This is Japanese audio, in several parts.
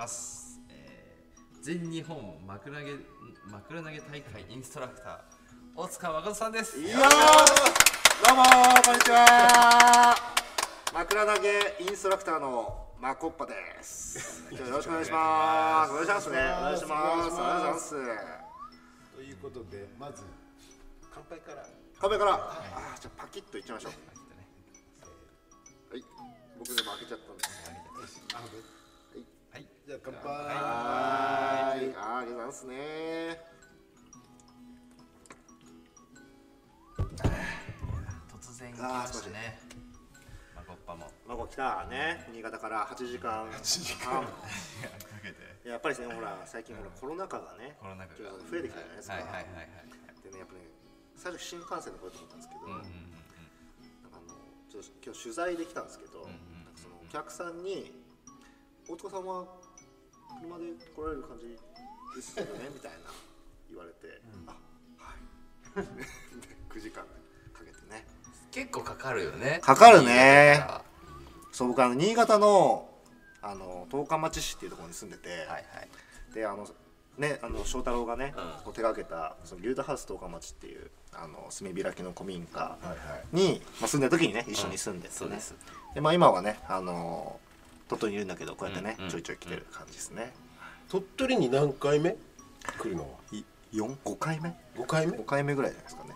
ます。えー、全日本枕投げ枕投げ大会インストラクター大塚誠さんです。いやーどうもーこんにちは。枕投げインストラクターのマコッパです。今日よろしくお願いします。お願いします。ねお願いします。ありがとうございますということでまず乾杯から。壁から。あーじゃあパキッといっちゃいましょう。はい。僕でも開けちゃったんであはい。じゃあ乾杯。はーいあーありがとうございますね。突然来ましたね。まこっぱも。マコ来た。ね。新潟から8時間。半かけて。やっぱりですねほら最近ほらコロナ禍がねコロナ禍が。増えてきたじゃないですか、はいはいはいはい。でねやっぱね最初新幹線で来ようと思ったんですけど、うんうんうんなんかあのちょっと今日取材できたんですけど、んうん。なんかそのお客さんに「大塚さんは車で来られる感じですよね」みたいな言われて「あはい」で9時間かけてね。結構かかるよね。かかるね。そう僕あの新潟のあの十日町市っていうところに住んでて、はいはい。であのねあの翔太郎がね、うん。こう手がけたそのリュータハウス十日町っていうあの住み開きの古民家はいはい。に、まあ、住んでる時にね一緒に住んでて、ね。そうです。でまあ、今はねあの鳥取にいるんだけどこうやってね、うんうん。ちょいちょい来てる感じですね、鳥取に何回目？来るのは。い四5回目？5回目？5回目ぐらいじゃないですかね。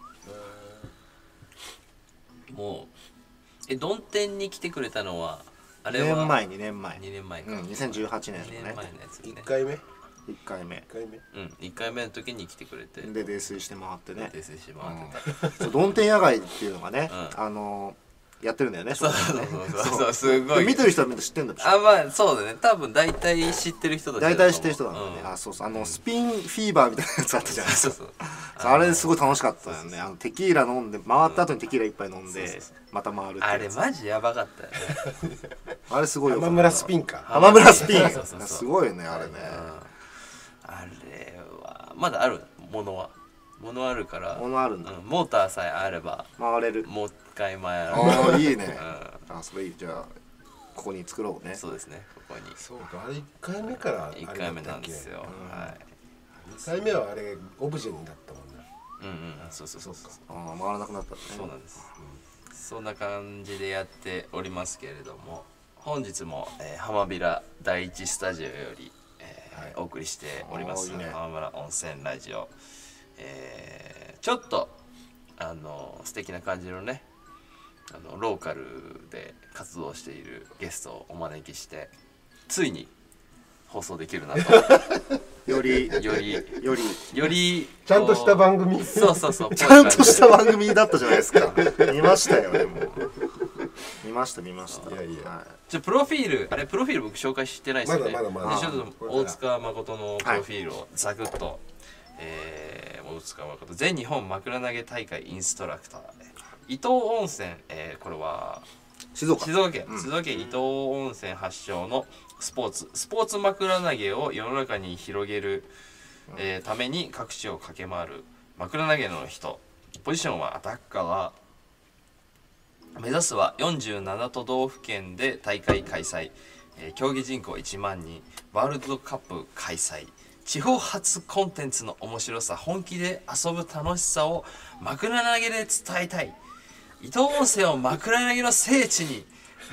もうえ曇天に来てくれたのはあれ2は？年前2年前。2年前か、うん2018年の2ね年前のやつね。1回目？1 1回目。回目？うん1回目の時に来てくれて。で泥酔して回ってね。訂正して回ってた、そう曇天野外っていうのがね、うん。あのやってるんだよねそうそうそうそう。そうすごい。で見てる人はみんな知ってるんだあまあそうだね。多分大体知ってる人たちだ大体知ってる人なんだよね、うん。あそうそう。あのスピンフィーバーみたいなやつあったじゃないですかそうそう。そうあれすごい楽しかったよね。あのテキーラ飲んで回った後にテキーラ一杯飲んで、また回るあれマジやばかったよね。あれすごいよ浜村スピンか。浜村スピン。そうそうそうすごいよねあれね、あれはまだある？ものはものあるからものあるんだ。うんモーターさえあれば回れる。もう一回前あああいいね。うあそれいい。じゃあここに作ろうね。んそうですねここに。そうかあれ1回目からあれ1回目なんですよ。はい。2回目はあれオブジェになったもんなうんうんそうそうそうそう。ああ回らなくなったね。そうなんです、そんな感じでやっておりますけれども本日も、えー浜ビラ第一スタジオより、えーはい。お送りしておりますね。浜村温泉ラジオ、えーちょっとあの素敵な感じのねあのローカルで活動しているゲストをお招きしてついに放送できるなと。よりよりよりよりちゃんとしたこ番組。うそうそうそう。ちゃんとした番組だったじゃないですか。見ましたよでも。見ました見ました。いやいや。はじゃプロフィールあれプロフィール僕紹介してないですよね。まだまだまだでちょっと大塚誠のプロフィールをざくっと、えー大塚誠。全日本枕投げ大会インストラクター伊東温泉、えーこれはい静岡。静岡県、うん。静岡県伊東温泉発祥のスポーツ。スポーツ枕投げを世の中に広げる、えーために各地を駆け回る枕投げの人。ポジションはアタッカー。目指すは47都道府県で大会開催、えー競技人口1万人。ワールドカップ開催地方発コンテンツの面白さ本気で遊ぶ楽しさを枕投げで伝えたい。伊東温泉を枕投げの聖地に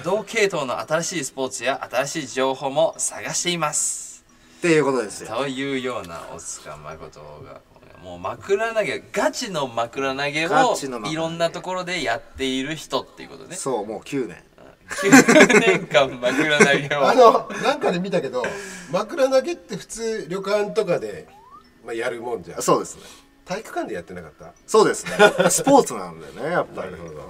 同系統の新しいスポーツや新しい情報も探しています。っていうことですよ。というような大塚誠がもう枕投げガチの枕投げをいろんなところでやっている人っていうことね。そうもう9年9年間枕投げをあのなんかで見たけど枕投げって普通旅館とかで、まあ、やるもんじゃん。そうですね。体育館でやってなかった？そうですね。スポーツなんだよねやっぱり。なるほど。うん。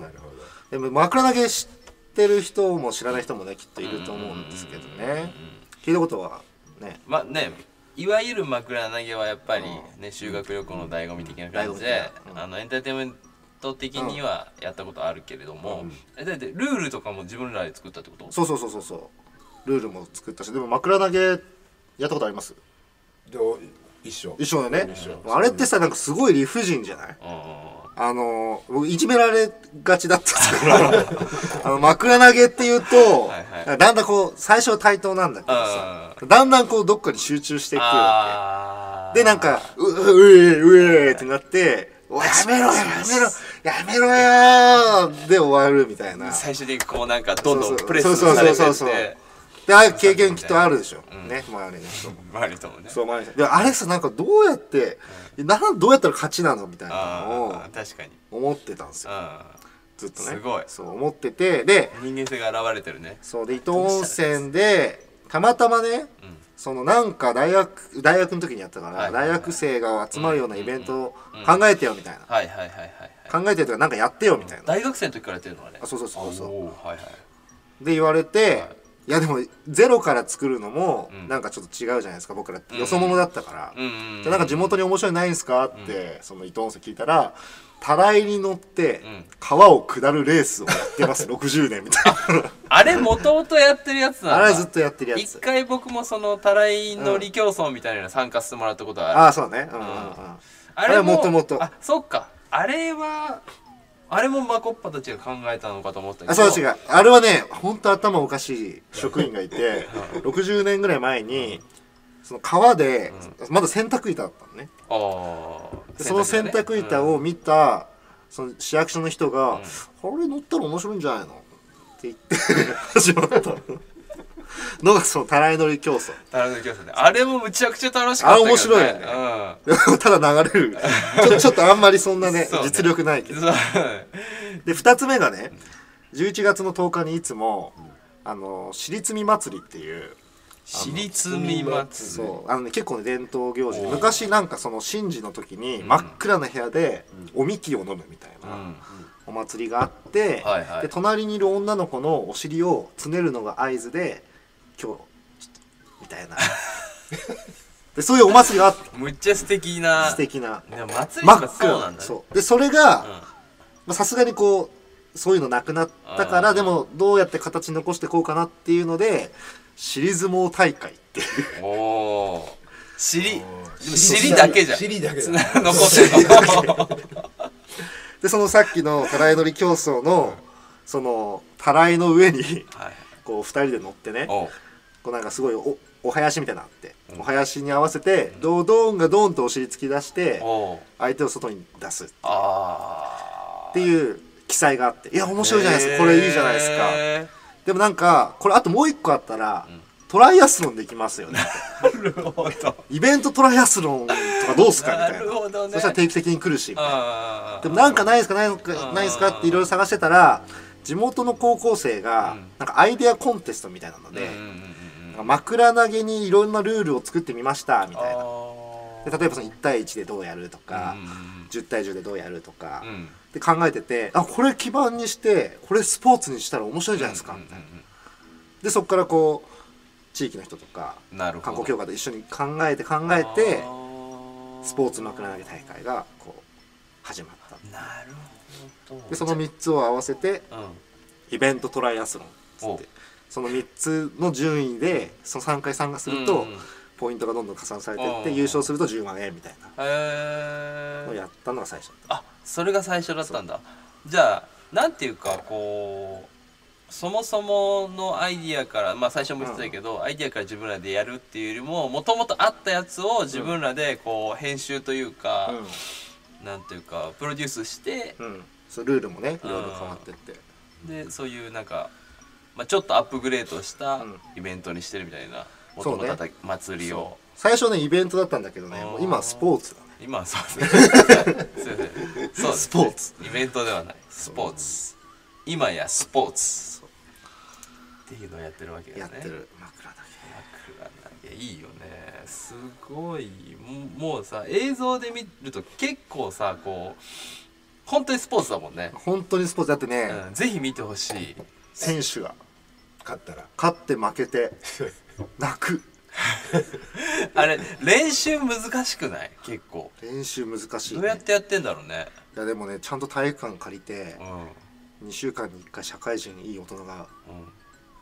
なるほど。でも枕投げ知ってる人も知らない人もねきっといると思うんですけどね。聞いたことはね。まあねいわゆる枕投げはやっぱりね修学旅行の醍醐味的な感じで醍醐味的な。あのエンターテインメント的にはやったことあるけれどもえだってルールとかも自分らで作ったってこと？そうそうそうそうそう。ルールも作ったしでも枕投げやったことあります？でお一緒。一緒だね。あれってさなんかすごい理不尽じゃない？あの僕いじめられがちだったから あの枕投げっていうとはいはい。だんだんこう最初は対等なんだけどさだんだんこうどっかに集中していくわあけでなんかうううえうえってなってやめろよやめろ。やめろよーで終わるみたいな。最終的にこうなんかどんどんプレスされてって。でああいう経験きっとあるでしょ、うん。ね周りの人も。周りともね。そう周りのあれさなんかどうやって、なんどうやったら勝ちなのみたいなのを確かに。思ってたんですよ。あずっとね。すごい。そう思っててでー人間性が現れてるね。そうで伊東温泉でたまたまねうんそのなんか大学大学の時にやったから、大学生が集まるようなイベントをうん考えてよみたいな、はいはいはいはいはい。考えてよとかなんかやってよみたいな、大学生の時からやってるのはねあそうそうそうそうはいはい。で言われて、はい。い、やでもゼロから作るのもうん。なんかちょっと違うじゃないですか僕らよそ者だったから、うなんか地元に面白いのないんすか？って、その伊東温泉聞いたらたらいに乗ってん。川を下るレースをやってます。60年みたいな。あれもともとやってるやつなんだ。あれずっとやってるや一つ回僕もそのたらい乗り競争みたいなの参加してもらったことがある。ああそうね。うんうんうん。ああれはもともとあそっか。あれはあれもマコッパたちが考えたのかと思ったけど。あそう違う。あれはね本当頭おかしい職員がいて60年ぐらい前にその川で、まだ洗濯板だったのね。ああでその洗濯板を見た、その市役所の人が「これ乗ったら面白いんじゃないの?」って言って始まった。のがそのたらい乗り競争。たらい乗り競争ね。あれもむちゃくちゃ楽しかったけど、ね、あれ面白いよね。でも ただ流れる。ちょ ちょっとあんまりそんなねね。実力ないけど。で2つ目がね11月の10日にいつもあの私立見祭りっていう私立見祭りそう。あの、ね、結構ね伝統行事。で昔なんかその神事の時に真っ暗な部屋でおみきを飲むみたいな、うん。お祭りがあって、はいはい。で隣にいる女の子のお尻をつねるのが合図で今日ちょっとみたいな。でそういうお祭りがあった。むっちゃ素敵な。素敵な。祭りとかそうなんだね。暗。そう。でそれがさすがにこうそういうのなくなったからでもどうやって形残していこうかなっていうので尻相撲大会っていう。おお尻でも尻尻だけじゃん。尻だけだ。残ってるの。でそのさっきのたらい乗り競争のそのたらいの上にはい。こう2人で乗ってね。こうなんかすごいおお囃子みたいなのあって、うん。お囃子に合わせてドドーンがドーンとお尻突き出して相手を外に出すっていう。記載があって。いや面白いじゃないですか。これいいじゃないですか。へでもなんかこれあともう一個あったら、ん。トライアスロンできますよね。ー なるほど。イベントトライアスロンとかどうすかみたいな。なるほどね。そしたら定期的に来るしみたいな。あー。でもなんかないですか？ないのか？うんないですかっていろいろ探してたら地元の高校生がうん。なんかアイデアコンテストみたいなので、うん枕投げにいろんなルールを作ってみましたみたいな。あで例えばその1対1でどうやるとか、うん10対10でどうやるとか、うんうんで考えててあこれ基盤にしてこれスポーツにしたら面白いじゃないですか、みたいなでそこからこう地域の人とか観光協会と一緒に考えて考えてスポーツ枕投げ大会がこう始まった。なるほど。でその3つを合わせてうん。イベントトライアスロンっつおってその3つの順位でその3回参加するとうんポイントがどんどん加算されていってうん優勝すると10万円みたいなのをやったのが最初あそれが最初だったんだ。じゃあなんていうかこうそもそものアイディアからまあ最初も言ってたけど、アイディアから自分らでやるっていうよりももともとあったやつを自分らでこう編集というか、なんていうかプロデュースしてうん、うん、そうルールもねいろいろ変わってって。でそういうなんか、まあ、ちょっとアップグレードしたうん。イベントにしてるみたいなもともと祭りを、最初ねイベントだったんだけどね。今はスポーツ今はそうです。ねそうスポーツ。イベントではない。スポーツ。今やスポーツ。っていうのをやってるわけですね。やってる。枕投枕投げいいよね。すごい。ももうさ映像で見ると結構さこう本当にスポーツだもんね。げ、本当にスポーツだってね、うん、ぜひ見てほしい。選手が勝ったら勝って負けて泣く あれ練習難しくない？結構。練習難しい、どね、うやってやってんだろうね。いやでもねちゃんと体育館借りてうん。うん2週間に1回社会人いい大人が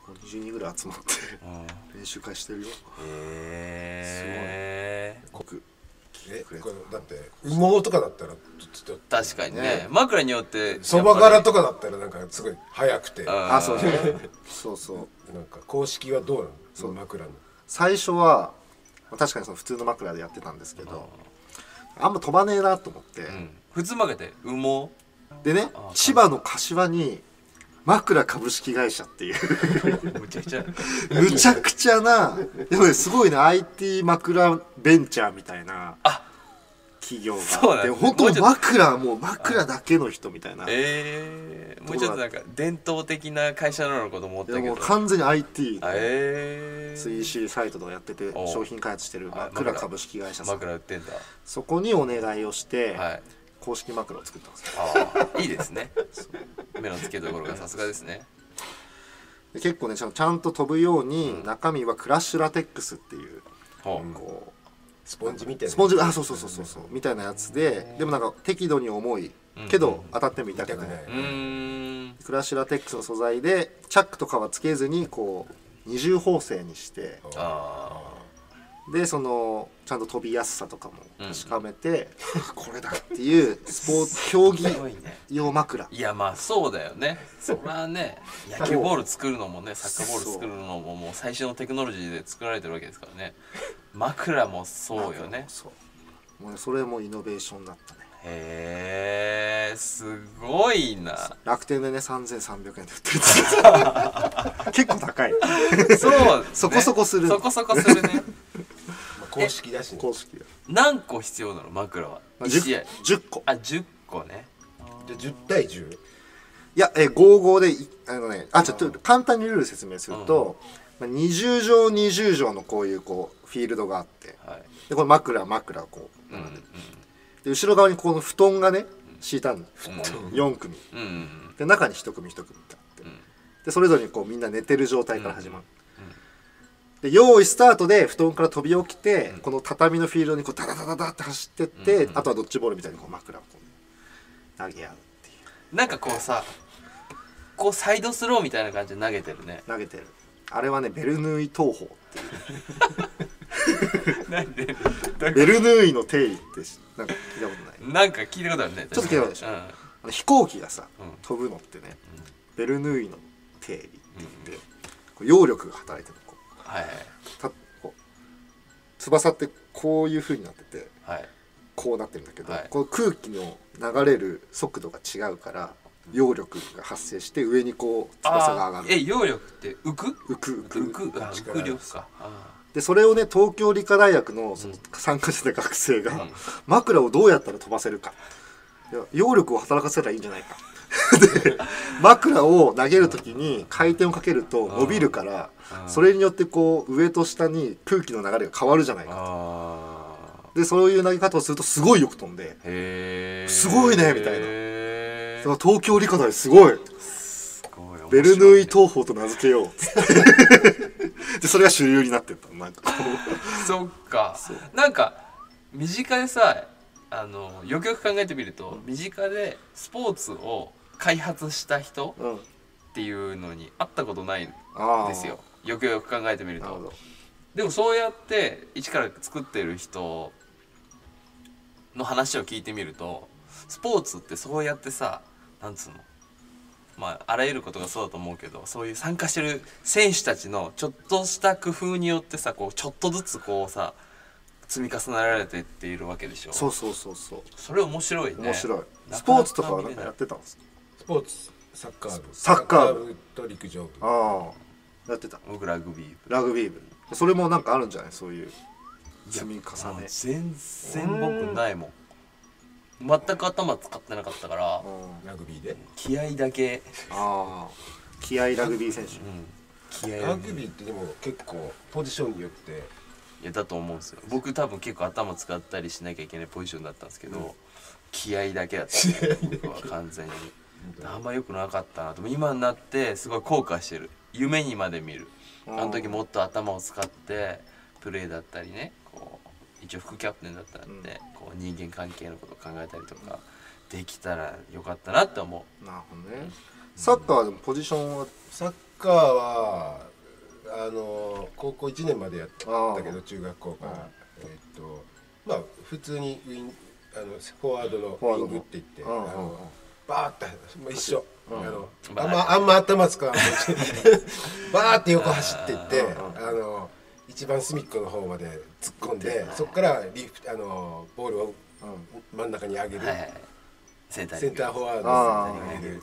こ20人ぐらい集まってうん。練習会してるよ。へえ僕えこれだって羽毛とかだったらちょっと確かにね。ね。枕によってそば柄とかかだったらなんかすごい速くて。ああそうね。そうそう。なんか公式はどうなの？その枕の最初はまあ確かにその普通の枕でやってたんですけどあんま飛ばねえなと思って、うん。普通負けて羽毛？でねあ千葉の柏に枕株式会社っていう。むちゃくちゃ。むちゃくちゃなでもねすごいね IT 枕ベンチャーみたいな。あ企業そうなんだがで本当もうちょっと枕もう枕だけの人みたいな。でええもうちょっとなんか伝統的な会社なのかと思ったけもどう完全に IT あええ 3C サイトとかやっててお商品開発してるあ枕株式会社さん。枕売ってんだ。そこにお願いをしてはい。公式枕を作ったんですよ。ああいいですね。目の付けどころがさすがですね。で結構ねちゃんちゃんと飛ぶように中身はクラッシュラテックスっていうほう。こスポンジみたいうなスポンジあそうそうそうそう。そうみたいなやつででもなんか適度に重い。けど当たっても痛くない。クラッシュラテックスの素材でチャックとかはつけずにこう二重縫製にしてあでそのちゃんと飛びやすさとかもうん。確かめて、これだっていうスポーツ競技用枕。いやまあそうだよね。そりゃね野球ボール作るのもねサッカーボール作るのももう最新のテクノロジーで作られてるわけですからね枕もそうよね。そう。もうねそれもイノベーションだったね。へえすごいな。楽天でね3300円で売ってる 結構高い。そう、ね、そこそこする。そこそこするね。ま あ公式だしね。公式で、何個必要なの枕は？まあ、1試合。10, 10個。あ10個ね。じゃあ10対 10? いや、えー、55でいあのねあちょっと簡単にルール説明すると、まあ、20畳20畳のこういうこうフィールドがあってはい。でこれ枕枕こううんうん。で後ろ側にこの布団がね敷いたん4組。うんうんで中に1組1組ってあって。うん。でそれぞれにこうみんな寝てる状態から始まる、で用意スタートで布団から飛び起きて、この畳のフィールドにこうダダダダダって走ってって、あとはドッジボールみたいにこう枕をこう、ね、投げ合うっていう。なんかこうさこうサイドスローみたいな感じで投げてるね。投げてるあれはねベルヌーイ投法っていう。なんで？ベルヌーイの定理ってしなんか聞いたことない？なんか聞いたことあるね。ちょっと聞いたことでしょ？うん。あの飛行機がさ、うん。飛ぶのってね、ベルヌーイの定理って言って、こう揚力が働いてるこう。はいたこう翼ってこういう風になっててはい。こうなってるんだけど、はい。この空気の流れる速度が違うから揚力が発生して上にこう翼が上がるえ揚力って浮く浮く浮く浮く浮力かでそれをね東京理科大学のその参加してた学生が、枕をどうやったら飛ばせるか揚力を働かせたらいいんじゃないかで枕を投げる時に回転をかけると伸びるからそれによってこう上と下に空気の流れが変わるじゃないかあでそういう投げ方をするとすごいよく飛んですごいねみたいなへだから東京理科大すごい。ベルヌーイ投法と名付けよう。でそれが主流になってった。のなんかこ そっか。なんか身近でさあのよくよく考えてみると身近でスポーツを開発した人う、うん、っていうのに会ったことないんですよ。よくよく考えてみると。でもそうやって一から作ってる人の話を聞いてみるとスポーツってそうやってさなんつうの？まああらゆることがそうだと思うけどそういう参加してる選手たちのちょっとした工夫によってさこうちょっとずつこうさ積み重ねられていっているわけでしょ？そうそうそうそう。それ面白いね。面白い。スポーツとかはなんかやってたんですか？スポーツサッカー部。サッカー部。と陸上部。ああ。やってた。僕ラグビー部。ラグビー部。それもなんかあるんじゃない？そういう。積み重ね。全然僕ないもん全く頭使ってなかったからうん。ラグビーで？気合だけ。ああ気合ラグビー選手。うん。気合ラグビー。ってでも結構ポジションによって。いやだと思うんですよ。僕多分結構頭使ったりしなきゃいけないポジションだったんですけど、気合だけだった僕は完全に。あんま良くなかったなと。今になってすごい後悔してる。夢にまで見る。あの時もっと頭を使ってプレーだったりね一応副キャプテンだったんで、こう人間関係のことを考えたりとかできたらよかったなって思う。なるほどね。サッカーはでもポジションはサッカーはあの高校1年までやったけど中学校から。えっとまあ普通にウィンあのフォワードのウィングって言ってあうんうんうん。のバーッてまあ一緒。あのまああんまあんま頭使わない。バーって横走っていってあの一番隅っこの方まで突っ込んでそこからリフあのボールを真ん中に上げる。センターセンターフォワーあドに上げる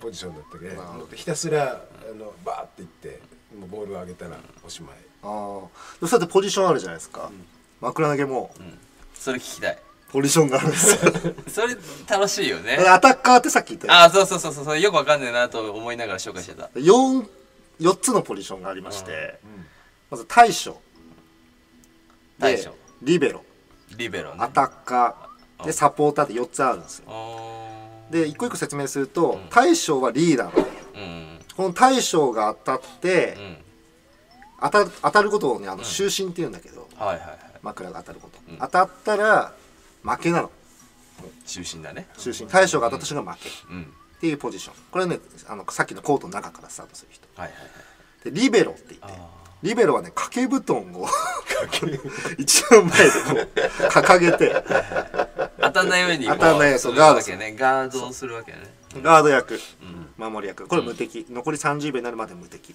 ポジションだったけどもうひたすらあのバーっていってもうボールを上げたらおしまい。ああそうやってポジションあるじゃないですか、枕投げも。それ聞きたい。ポジションがあるんですよ。それ楽しいよね。でアタッカーってさっき言ったよあそうそうそうそう。よくわかんねえなと思いながら紹介してた。4, 4つのポジションがありまして、まず大将。大将。リベロ。リベロね。アタッカー。でサポーターって4つあるんですよ。あで一個一個説明すると、大将はリーダーなの。ーうん。この大将が当たって、うん。当た当たることをねあの終身って言うんだけど、はいはいはい。枕が当たること、うん。当たったら負けなの。中心だね。終身大将が当たった瞬間負け。っうん。ていうポジション。これはねあのさっきのコートの中からスタートする人。はいはいはい。でリベロって言って。あリベロはね掛け布団を一番前でこう掲げて。ー当たんないように当たんないようにする。ガードわけね。ガードをするわけね。ガード役。うん。守り役。これ無敵、残り30秒になるまで無敵。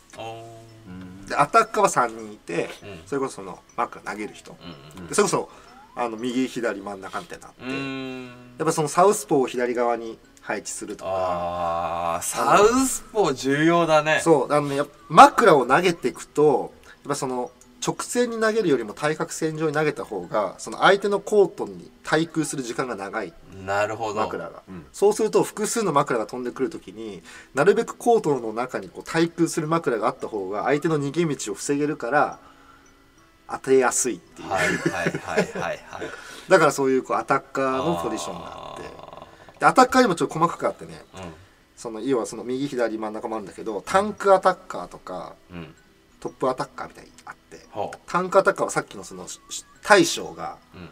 でアタッカーは3人いて、うん。それこそその枕投げる人、うんでそれこそあの右左真ん中みたいになって、やっぱそのサウスポーを左側に配置するとか。サウスポー重要だね。そう。あのね枕を投げていくとぱその直線に投げるよりも対角線上に投げた方がその相手のコートに対空する時間が長い。なるほど。枕が、そうすると複数の枕が飛んでくるときになるべくコートの中にこう対空する枕があった方が相手の逃げ道を防げるから当てやすいっていう、はいはいはいはいはい。だからそういうこうアタッカーのポジションがあって。でアタッカーにもちょっと細かくあってね。あーその要はその右左真ん中もあるんだけどタンクアタッカーとかうんうんトップアタッカーみたいにあってほタンクアタッカーはさっきのそのし大将がううん。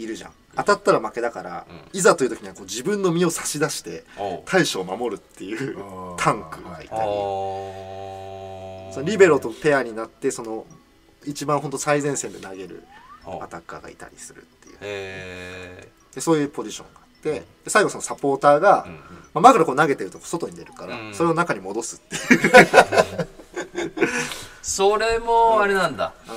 いるじゃん。当たったら負けだから、ういざという時にはこう自分の身を差し出して大将を守るっていうタンクがいたり、そのリベロとペアになってその一番本当最前線で投げるアタッカーがいたりするっていう。へでそういうポジションがあってで最後そのサポーターが、えうん。まあ、枕こう投げてると外に出るから、うん。それを中に戻すっていう、それもあれなんだ。う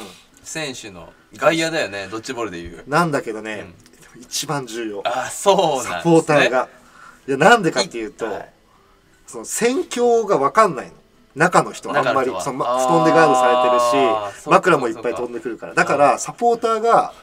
選手の。外野だよね。ドッジボールで言う。んなんだけどね、一番重要。あそうなんサポーターが。いやなんでかっていうと、はい。その戦況が分かんないの。中の人は。あんまりその、布団でガードされてるし枕もいっぱい飛んでくるから。だからサポーターが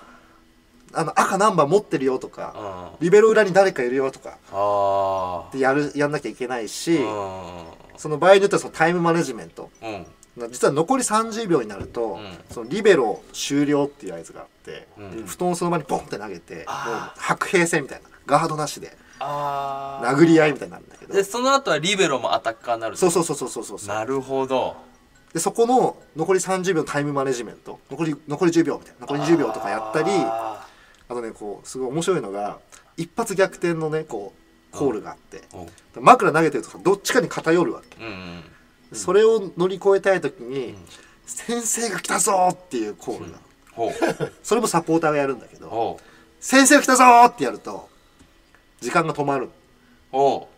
あの赤何番持ってるよとかあリベロ裏に誰かいるよとか。あでやるやんなきゃいけないしーその場合によってはそのタイムマネジメント。うんうん実は残り30秒になると、うん。そのリベロ終了っていう合図があって、うん。布団をその場にボンって投げてもうあ白兵戦みたいなガードなしであ殴り合いみたいになるんだけど。でその後はリベロもアタッカーになるそうそうそうそうそうそうなるほど。でそこの残り30秒のタイムマネジメント残り残り10秒みたいな残り10秒とかやったりああとねこうすごい面白いのが一発逆転のねこうコールがあって。う枕投げてるとさどっちかに偏るわけ、うんうんそれを乗り越えたい時に、先生が来たぞっていうコールが、それもサポーターがやるんだけど、先生が来たぞってやると時間が止まるほ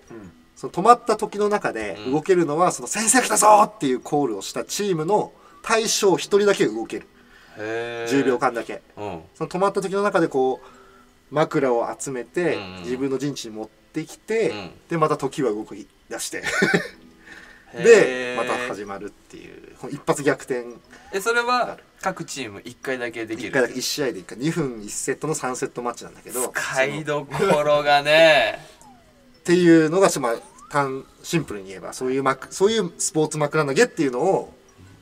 その止まった時の中でうん。動けるのは、その先生が来たぞっていうコールをしたチームの対象一人だけ動ける。うへえ10秒間だけ。うん。その止まった時の中でこう枕を集めて、うんうん。自分の陣地に持ってきて、うん。でまた時は動き出してでまた始まるっていう一発逆転。えそれは各チーム1回だけでき1る回だけ1試合で1回2分1セットの3セットマッチなんだけど。使いどころがね。っていうのがまあ単シンプルに言えばそういうマクそういうスポーツ枕投げっていうのを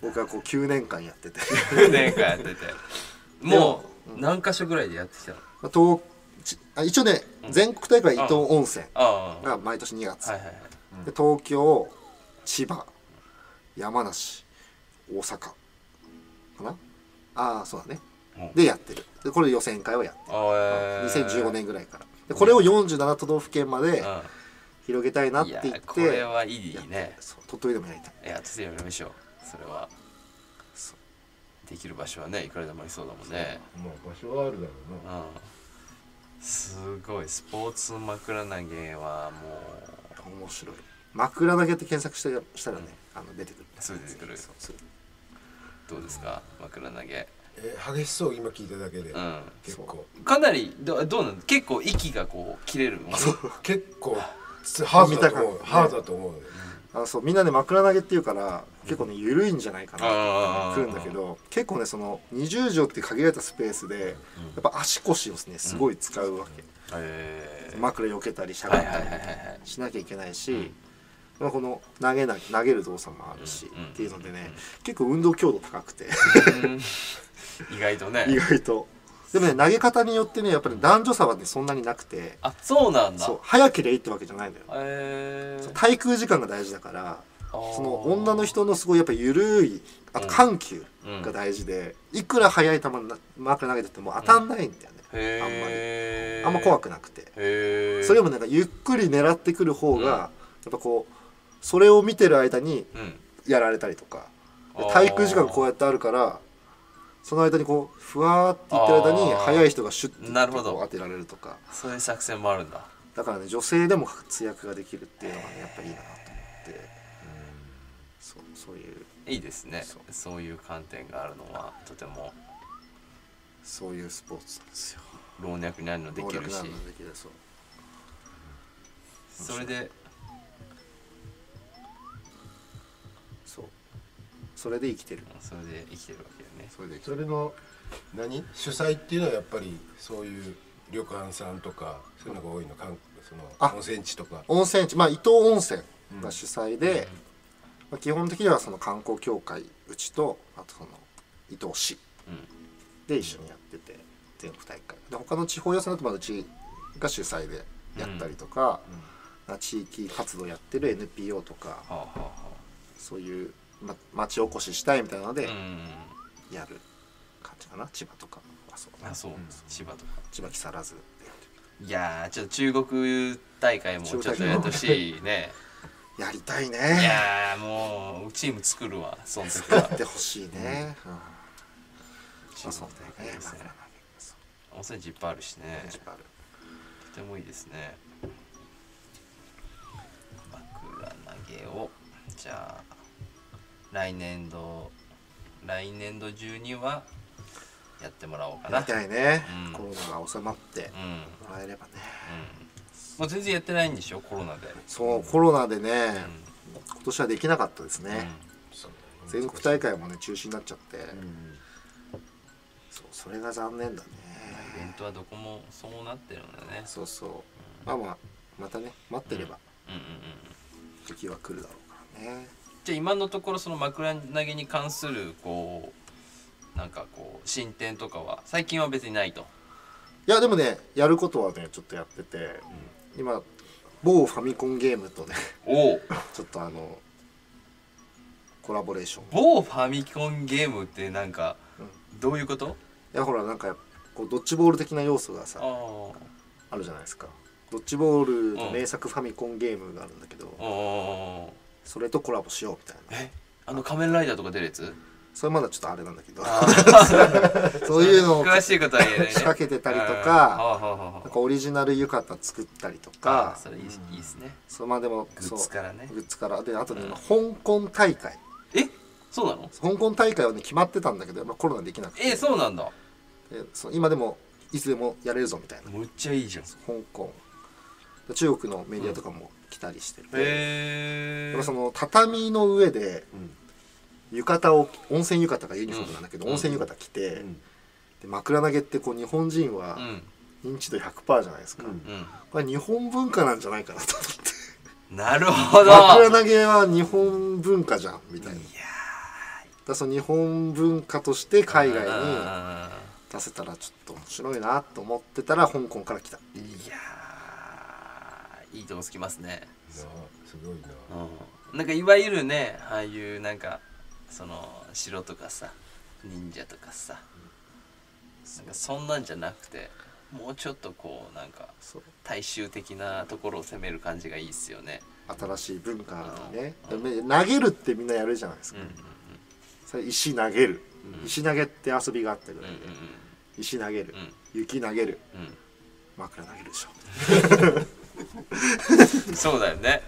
僕はこう9年間やってて。9年間やってて。もう何箇所ぐらいでやってきたの？まあ東ちあ一応ね全国大会伊東温泉が毎年2月、はいはいはい。で東京千葉山梨大阪かな？ああそうだね、うん。でやってる。でこれ予選会をやってる、あえー。2015年ぐらいから。でこれを47都道府県までうん。広げたいなって言ってこれはいいね。そう鳥取でもやりたい。いや手やりましょう。それは。できる場所はねいくらでもありそうだもんね。まあ場所はあるだろうな。うん。すごい。スポーツ枕投げはも面白い枕投げって検索してしたらね、あの出てくる。すぐ出てくるそう。そううどうですか？枕投げ。え激しそう今聞いただけで、うん。結構。かなりどどうなの結構息がこう切れるもん結構つハードだと思う、見た感じハードだと思う、あそう。みんなね枕投げっていうから結構ね緩いんじゃないかなあー。って来るんだけど結構ねその20畳って限られたスペースでやっぱ足腰をねすごい使うわけ、えー。枕避けたりしゃがったりはいはいはいはいはい。しなきゃいけないし、うんまあこの投げな投げる動作もあるし、うんっていうのでね結構運動強度高くて。うん。意外とね。意外と。でもね投げ方によってねやっぱり男女差はねそんなになくて。あそうなんだ。そう早ければいいってわけじゃないのよ。えー、対空時間が大事だからあー。その女の人のすごいやっぱ緩いあと緩急が大事で、いくら速い球な枕投げてても当たんないんだよね、へー。あんま怖くなくて、それよりもなんかゆっくり狙ってくる方が、やっぱこうそれを見てる間にうん。やられたりとか。であー。対空時間がこうやってあるからその間にこうふわーっていってる間に速い人がシュッてなるほど。当てられるとか。そういう作戦もあるんだ。だからね女性でも活躍ができるっていうのがねやっぱりいいなと思って、そうそういう。いいですね。そう。いう観点があるのはとても。そういうスポーツなんですよ。老若になるのできるしそれでそれで生きてる。それで生きてるわけよね。それでそれの何？主催っていうのはやっぱりそういう旅館さんとかそういうのが多いの？かんそあ。の温泉地とか。温泉地。まあ伊東温泉が主催で、まあ、基本的にはその観光協会うちとあとその伊東市うん。で一緒にやってて全国大会。で他の地方予選だとまだうちが主催でやったりとか、地域活動やってる NPO とかはあはあはそういう、ま、町おこししたいみたいなのでやる感じかな。千葉とかはそう。あそう。千葉とか。千葉木更津いやーちょっと中国大会もちょっとやってほしいね。る やりたいね。いやーもうチーム作るわその時は。やってほしいね、うん。中国大会ですね温泉地いっぱいあるしね。とてもいいですね。枕投げを。じゃあ来年度来年度中にはやってもらおうかな。やりたいね、うん。コロナが収まってうん。うんもらえればね、もう全然やってないんでしょ？コロナで。そうコロナでね、うん。今年はできなかったですね、全国大会もね中止になっちゃって、そうそれが残念だね。イベントはどこもそうなってるんだね。そうそう。まあまあまたね待ってればうんうんうん。時は来るだろうからねじゃあ今のところその枕投げに関するこうなんかこう進展とかは最近は別にないと。いやでもねやることはねちょっとやってて、今某ファミコンゲームとねおお。ちょっとあのコラボレーション。い某ファミコンゲームってなんかどういうこと？やほらなんかこうドッジボール的な要素がさああるじゃないですか。ドッジボールの名作ファミコンゲームがあるんだけど、それとコラボしようみたいな。え？あの仮面ライダーとか出るやつ？それまだちょっとあれなんだけど。あ そういうのを詳しいことは言えないね。仕掛けてたりとかなんかオリジナル浴衣作ったりとあかそれいいいいですね。そうまあでもグッズからね。グッズから。であとね、香港大会。え？そうなの？香港大会はね決まってたんだけど、まあ、コロナできなくて。えそうなんだ。でそう今でもいつでもやれるぞみたいな。むっちゃいいじゃん。へ香港。で中国のメディアとかも来たりしてて、えでもその畳の上で浴衣を温泉浴衣がユニフォームなんだけど、うん。温泉浴衣着て、で枕投げってこう日本人はうん。認知度100%じゃないですか、これ日本文化なんじゃないかなと思って。んなるほど。枕投げは日本文化じゃんみたいな、いやだその日本文化として海外にあ出せたらちょっと面白いなと思ってたら香港から来た。ーいやーいいとこつきますね。なすごいな。うん。なんかいわゆるねああいうなんかその城とかさ忍者とかさなんかそんなんじゃなくてもうちょっとこうなんか大衆的なところを攻める感じがいいっすよね。新しい文化にね。う投げるってみんなやるじゃないですか、うんうんそれ石投げる、うん。石投げって遊びがあったぐうんらいで、石投げる、うん。雪投げる。うん。うん枕投げるでしょ。う ん そうだよね。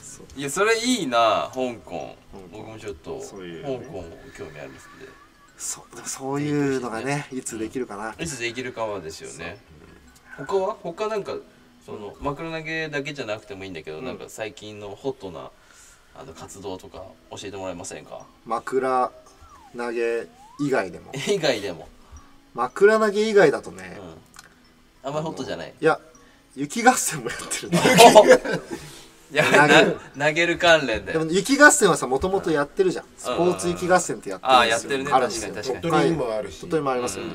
そう。いやそれいいな香港。香港。僕もちょっと香港興味あるんでそうでもそういうのがねいつできるかな、いつできるかはですよね。他は？他なんかその枕投げだけじゃなくてもいいんだけど、うん。なんか最近のホットなあの活動とか教えてもらえませんか？枕投げ以外でも。以外でも、枕投げ以外だとうん。ね、、あんまりホットじゃない。いや雪合戦もやってるんだ いや投げる。な投げる関連ででも雪合戦はさもともとやってるじゃん。スポーツ雪合戦ってやってるんですよ。あーやってるね。あるんですよ確かに。鳥取にもあるし。鳥取もありますよね、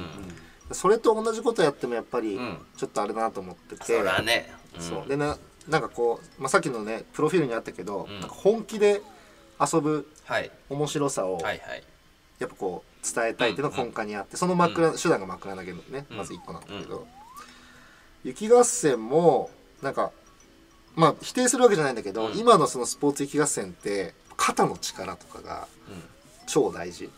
うん。それと同じことやってもやっぱりうん。ちょっとあれだなと思ってて、そらね、うん。そう。でななんかこう、まあ、さっきのねプロフィールにあったけど、うん。なんか本気で遊ぶはい。面白さをはいはい。やっぱこう伝えたいっていうのが根幹にあって、その枕、手段が枕投げのねまず1個なんだけど、雪合戦もなんかまあ否定するわけじゃないんだけど、うん。今のそのスポーツ雪合戦って肩の力とかが超大事。やっ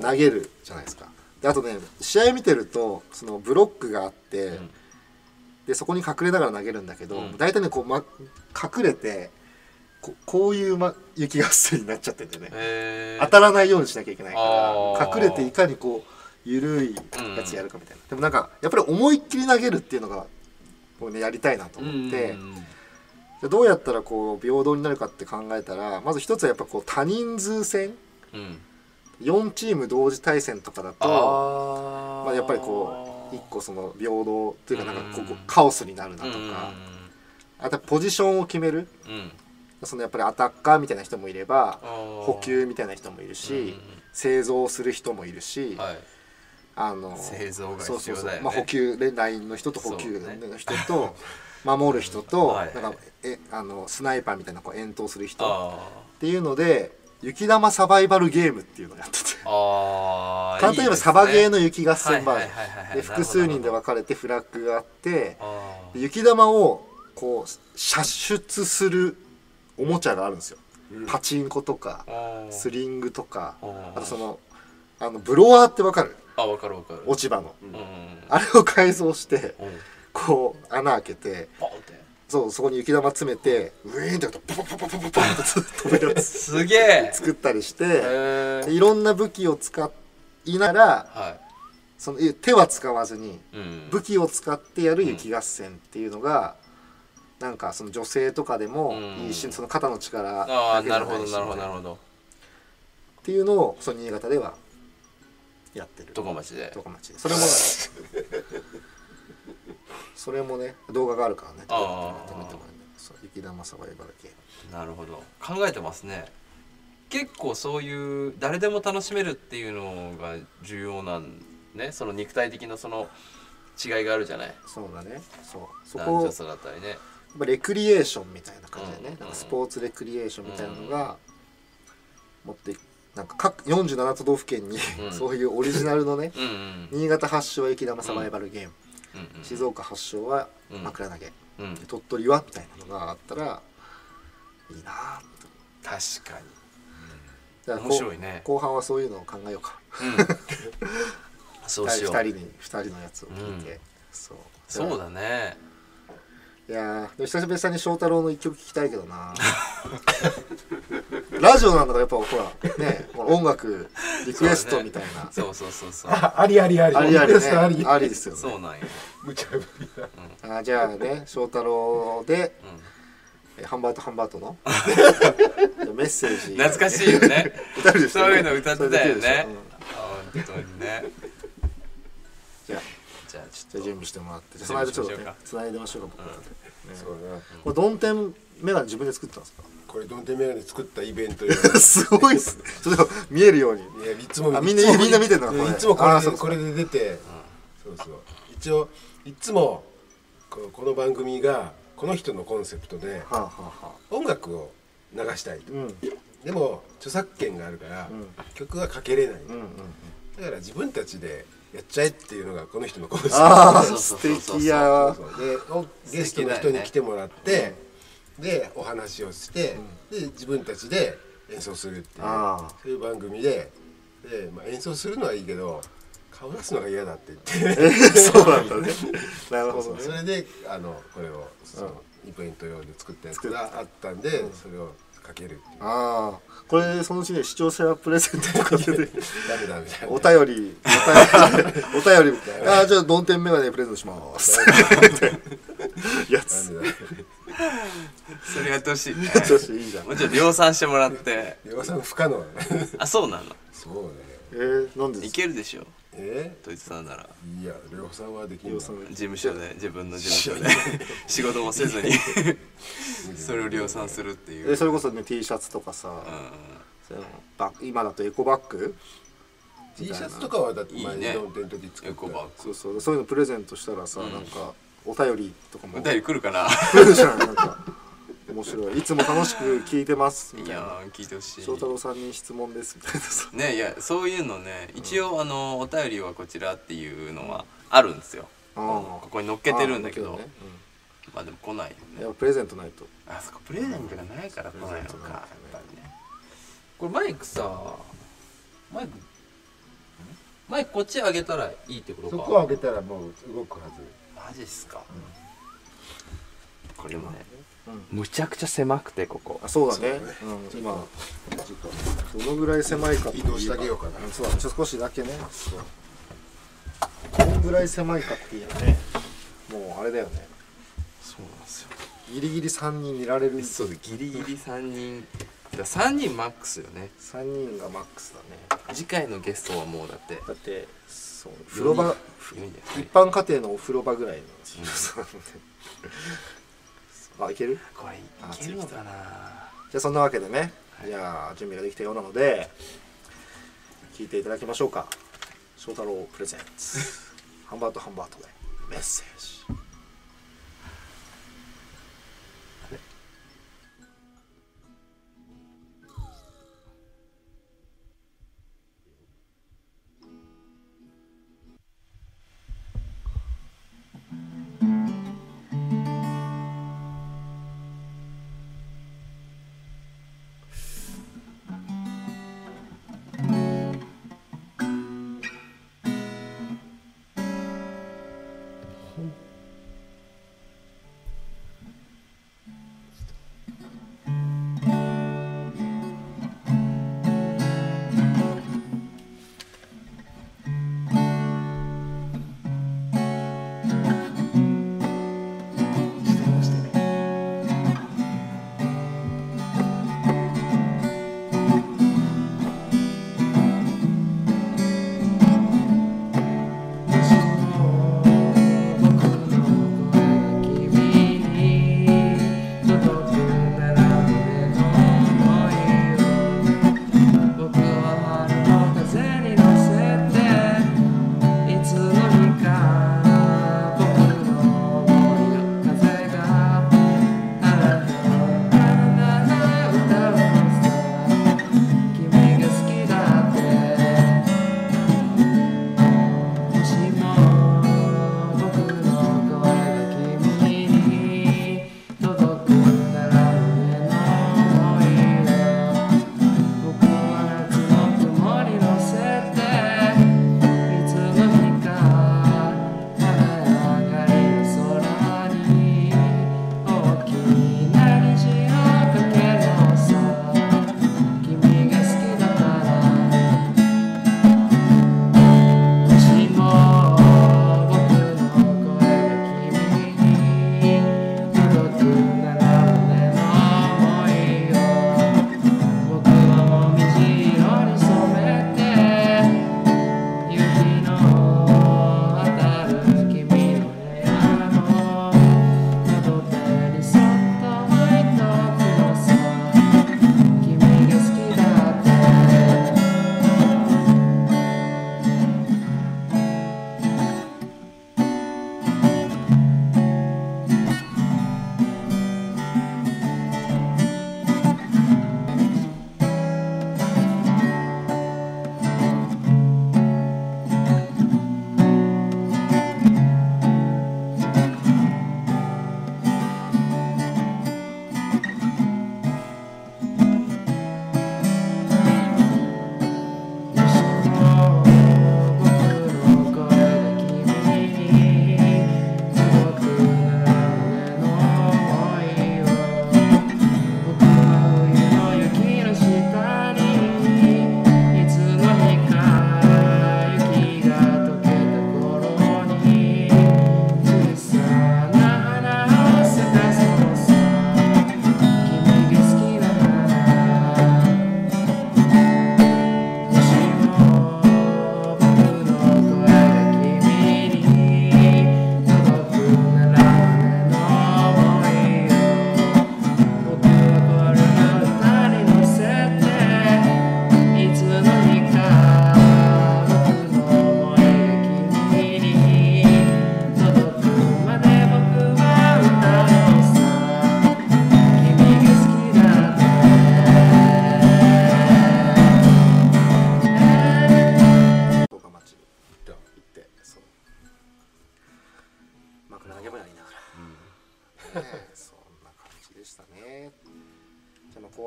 投げるじゃないですか。であとね試合見てるとそのブロックがあって、ん。でそこに隠れながら投げるんだけど、うん。大体ねこう、ま、隠れてここういう、ま、雪合戦になっちゃっててね、へー。当たらないようにしなきゃいけないかあー。ら隠れていかにこう緩いやつやるかみたいな、でもなんかやっぱり思いっきり投げるっていうのがこう、ね、やりたいなと思って、うんじゃあどうやったらこう平等になるかって考えたらまず一つはやっぱこう多人数戦。うん4チーム同時対戦とかだとあまあ、やっぱりこう一個その平等というかなんかこうんこカオスになるなとか、うんあとはポジションを決める。うん。そのやっぱりアタッカーみたいな人もいれば補補給みたいな人もいるし、製造する人もいるし、はいあの製造がそうそうそう、必要だよね。まあ、補給でラインの人と補給そうね。の人と、守る人とはい。はいなんかえあのスナイパーみたいなこう遠投する人っあていうので雪玉サバイバルゲームっていうのをやってて。ーあー 簡単に言えばサバゲーの雪合戦バージで複数人で分かれてフラッグがあって雪玉をこう射出するおもちゃがあるんですよ、パチンコとかスリングとかあとそのあのブロワーって分かる？あわかるわかる。落ち葉の。うん。あれを改造してうん。こう穴開けてポンって。そうそこに雪玉詰めてウィーンってやるとポポポポポポポンって飛べるやつすげえ作ったりしていろんな武器を使いながらはその手は使わずにいうん武器を使ってやる雪合戦っていうのが、なんかその女性とかでもいいし、うんその肩の力あだけじゃないしるほどなるほどなるっほどていうのをその新潟ではやってる。どこ町で。十日町で。それも それもね動画があるからね。あー。見てもらえる。そう雪玉サバイバルゲームなるほど。考えてますね。結構そういう誰でも楽しめるっていうのが重要なんね。その肉体的なその違いがあるじゃない。そうだね。そう。そこ男女差だったりね。レクリエーションみたいな感じでね、うんなんかスポーツレクリエーションみたいなのが持っていなんか各47都道府県に、うん。そういうオリジナルのね新潟発祥は雪玉サバイバルゲーム、静岡発祥はうん。枕投げ、鳥取はみたいなのがあったらいいなぁ。確かに。面白いね。後半はそういうのを考えようか。うん。そうしよう。2人に二人のやつを聞いて、うん。そう。そうだねいやーでも久々に翔太郎の一曲聴きたいけどな。ラジオなんだからやっぱほらね音楽リクエストみたいな、そうそうそうそう。あありありあり。ありありね。ありありですよね。そうなんよ無茶ぶりだあじゃあね翔太郎でうん。えハンバートハンバートの？メッセージ。懐かしいよね。歌うでしょそういうの歌ってたよね。うん。本当にね。じゃあじゃあちじゃあ準備してもらって。じゃあそ準の間ちょっと備しましょうか。ねつないでましょうか僕らで、ね。そうだなこれドンテンメガネ自分で作ったんですか？これドンテメガネ作ったイベントよ。すごいっすね。ちょっと見えるように。いやいつもあみんなみんな見てんの？これいつもこれこれで出てそうそう。一応いつもこのこの番組がこの人のコンセプトではあはあは音楽を流したいと。あうん。でも著作権があるからうん。曲はかけれないうんうん。だから自分たちでやっちゃえっていうのがこの人のコンセプト素敵やでおゲストの人に来てもらって、でお話をして、で自分たちで演奏するっていうあそういう番組でで、まあ、演奏するのはいいけど顔出すのが嫌だって言って。そうなんだね。なるほどね。それであのこれをそのイベント用で作ったやつがあったんで、それをかけるっていう。ああこれそのうちね視聴者プレゼントとかでお便りお便りお便り。ああじゃあドンテンメガネプレゼントします。やつ。それやってほしい。ね調子いいじゃん。もうちょっと量産してもらって。岩さん不可能。あそうなの？そうね。えー、なんででいすかけるでしょえ？ドイツさんなら。いや量産はできん量産な。事務所で自分の事務所で。仕事もせずに。それを量産するっていう、えそれこそね T シャツとかさ、うそのバッグ今だとエコバッグ？T シャツとかはだって前にドンテンの時作ったコバッそうそう。そういうのプレゼントしたらさ、うん。なんかお便りとかも。グお便り来るかな？来るじゃんなんか面白い。いつも楽しく聞いてます。みたいないやー聞いてほしい。翔太郎さんに質問です。みたいな。さ ねいやそういうのね一応あのお便りはこちらっていうのはあるんですよ。ここに載っけてるんだけど。あーね。まあでも来ないよね。うんやプレゼントないと。あそこプレゼントがないから来ないのかやっプレゼントないぱりね。これマイクさマイクマイクこっち上げたらいいってことか。そこを上げたらもう動くはず。マジっすか、これもね、うんむちゃくちゃ狭くてここ。あそうだね。そううん、今ちょっとどのぐらい狭いかっていう移動してあげようかな。うんそうだね。ちょっと少しだけね。そう。どのぐらい狭いかっていうねもうあれだよね。そうなんですよ。ギリギリ3人いられる。そうギリギリ3人。だ3人マックスよね。3人がマックスだね。次回のゲストはもうだって。だってそう風呂場四人四人一般家庭のお風呂場ぐらいの広さなんであいける？これいあけるのかな？じゃあそんなわけでね、じゃあ準備ができたようなので聞いていただきましょうか。翔太郎プレゼンツ。ハンバートハンバートでメッセージ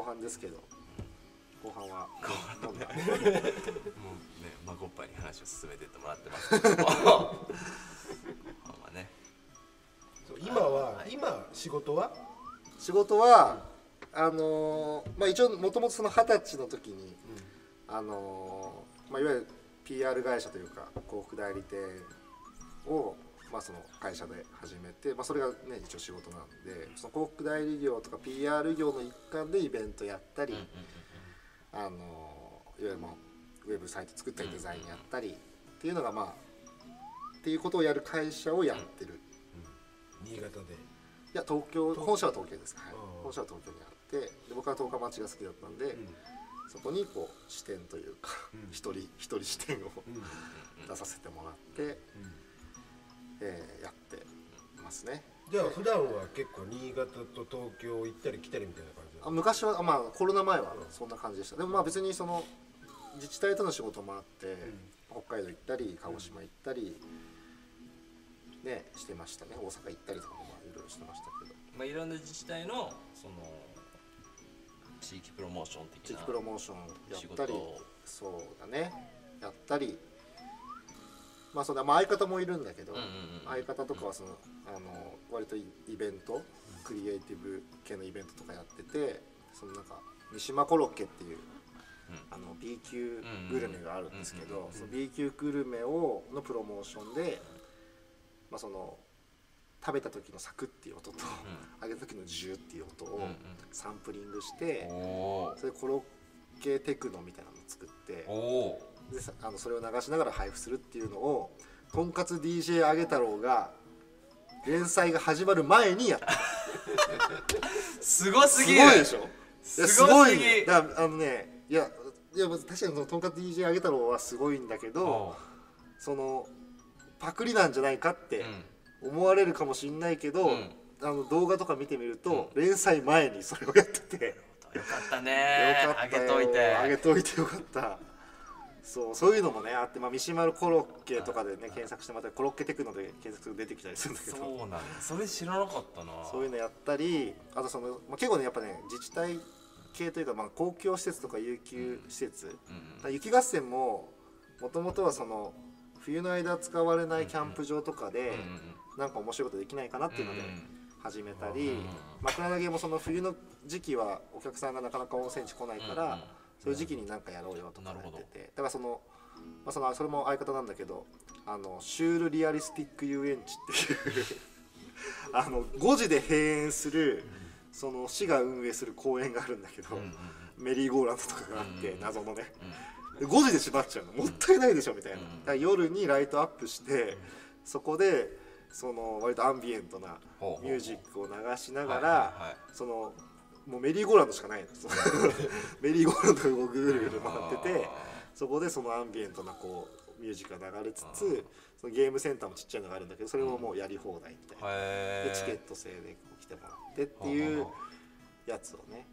半ですけど。後半は。どんなもうねまごっぱに話を進めてってもらってますけども。まあね。今は今仕事は？仕事はあのーまあ一応もともとその二十歳の時に、あのーまあいわゆる PR 会社というか広告代理店をまあその会社で始めて、まあ、それがね一応仕事なんでその広告代理業とか PR 業の一環でイベントやったり、あのーいわゆるウェブサイト作ったりデザインやったりっていうのがまあっていうことをやる会社をやってる、新潟で。いや東京本社は東京です、はい。うん、本社は東京にあってで僕は十日町が好きだったんで、そこにこう視点というかうん。一、人一人視点を出させてもらって、えーやってますね。じゃあ普段は結構新潟と東京行ったり来たりみたいな感じなあの昔はあまあコロナ前はそんな感じでした。でもまあ別にその自治体との仕事もあって、北海道行ったり鹿児島行ったり、ねしてましたね。大阪行ったりとかもまあいろいろしてましたけど。まあいろんな自治体のその地域プロモーション的な地域プロモーションや仕ったりそうだね。やったりまあそうだ、まあ、相方もいるんだけど、相方とかはそのあの割とイイベントクリエイティブ系のイベントとかやっててそのなんか三島コロッケっていう、あの B 級グルメがあるんですけどその B 級グルメをのプロモーションで、まあ、その食べた時のサクっていう音と、揚げた時のジューっていう音をサンプリングして、それでコロッケテクノみたいなのを作ってでさあのそれを流しながら配布するっていうのをとんかつ DJ あげ太郎が連載が始まる前にやった。すごすすぎる。ごいでしょ？すすごすぎねだあのねいやいや確かにそのとんかつ DJ あげ太郎はすごいんだけどおそのパクリなんじゃないかってうん。思われるかもしれないけど、うん。あの動画とか見てみると、連載前にそれをやってて。よかったね。よかったよ。あげといて。あげといてよかったそうそういうのもねあって、まあ、三島のコロッケとかでね検索してまたコロッケテクノで検索すると出てきたりするんだけど。そうなんだ。それ知らなかったな。そういうのやったりあとその、まあ、結構ねやっぱね自治体系というか、まあ、公共施設とか有給施設、うん雪合戦ももともとはその冬の間使われないキャンプ場とかで、うなんか面白いことできないかなっていうのでうん始めたり、うん枕投げもその冬の時期はお客さんがなかなか温泉地来ないから、そういう時期になんかやろうよとかってて。だからその,、まあ、そのそれも相方なんだけどあのシュールリアリスティック遊園地っていう あの5時で閉園するその市が運営する公園があるんだけど、うんうんメリーゴーランドとかがあって、うん謎のね。うん。で5時で閉まっちゃうの。もったいないでしょみたいな、うんだ夜にライトアップして、そこでその割とアンビエントなミュージックを流しながら、そのもうメリーゴーランドしかない メリーゴーランドがぐるぐる回っててそこでそのアンビエントなこうミュージックが流れつつそのゲームセンターもちっちゃいのがあるんだけどそれをもうやり放題みたいな、チケット制で来てもらってっていうやつをね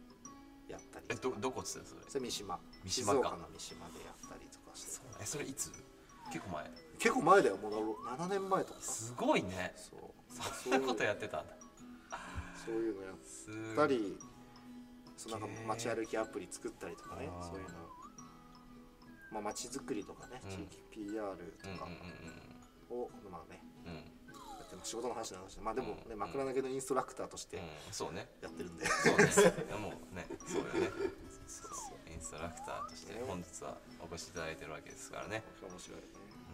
やったりえどどこっつってそれ？それ三島。三島か。静岡の三島でやったりとかして。えそれいつ？結構前。結構前だよ。もう7年前とか。さすごいね。そう。そんなことやってたんだ。そういうのやったりそうなんか街歩きアプリ作ったりとかねそういうの。まあ街づくりとかね、うん。地域 PR とかを、まあねうん。うんやってます。仕事の話になりましたまあでもね、うん。枕投げのインストラクターとしてうん。そうね。やってるんで、そうねいやもうね そうよね。そうそうインストラクターとしてね。本日はお越しいただいてるわけですからね。面白いね。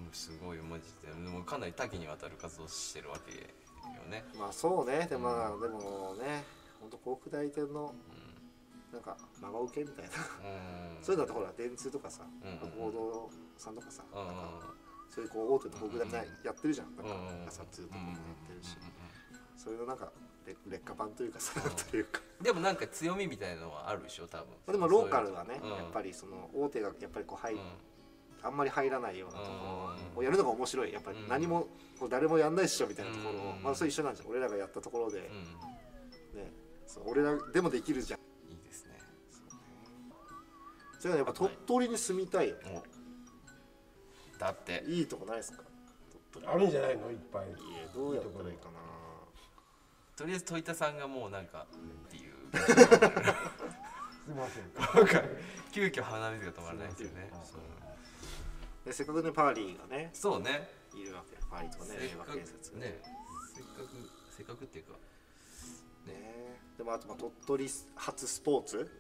うんすごい文字で。でもかなり多岐にわたる活動をしてるわけよね。まあそうね。で,、まあ、でもね本当航空代理店のなんか孫受けみたいな。うん。そういうのだとほら電通とかさうん報道さんとかさ、うんなんかそういうこう大手の航空代理店やってるじゃん。なんか朝通とかもやってるし。そういうのなんか劣劣化版というかさというか。でもなんか強みみたいなのはあるでしょ多分。まあでもローカルはねうん。やっぱりその大手がやっぱりこう入うん。あんまり入らないようなとこうんろをやるのが面白い。やっぱりうん。何も誰もやんないっしょみたいなところを。うんまあそれ一緒なんじゃん俺らがやったところで。うん。ね。そう俺らでもできるじゃんそれはやっぱ鳥取に住みたい。よお。だって。いいとこないですか？鳥あるんじゃないの？いっぱい。どうやったらいいかな。とりあえず戸板さんがもうなんかっていう。すいません。なんか急遽鼻水が止まらないですよね。でせっかくねパーリーがねそうね。いるわけ。パーリーとかね令和せっかく建設ね。せっかくせっかくっていうか。ね。でもあとまあ鳥取初スポーツ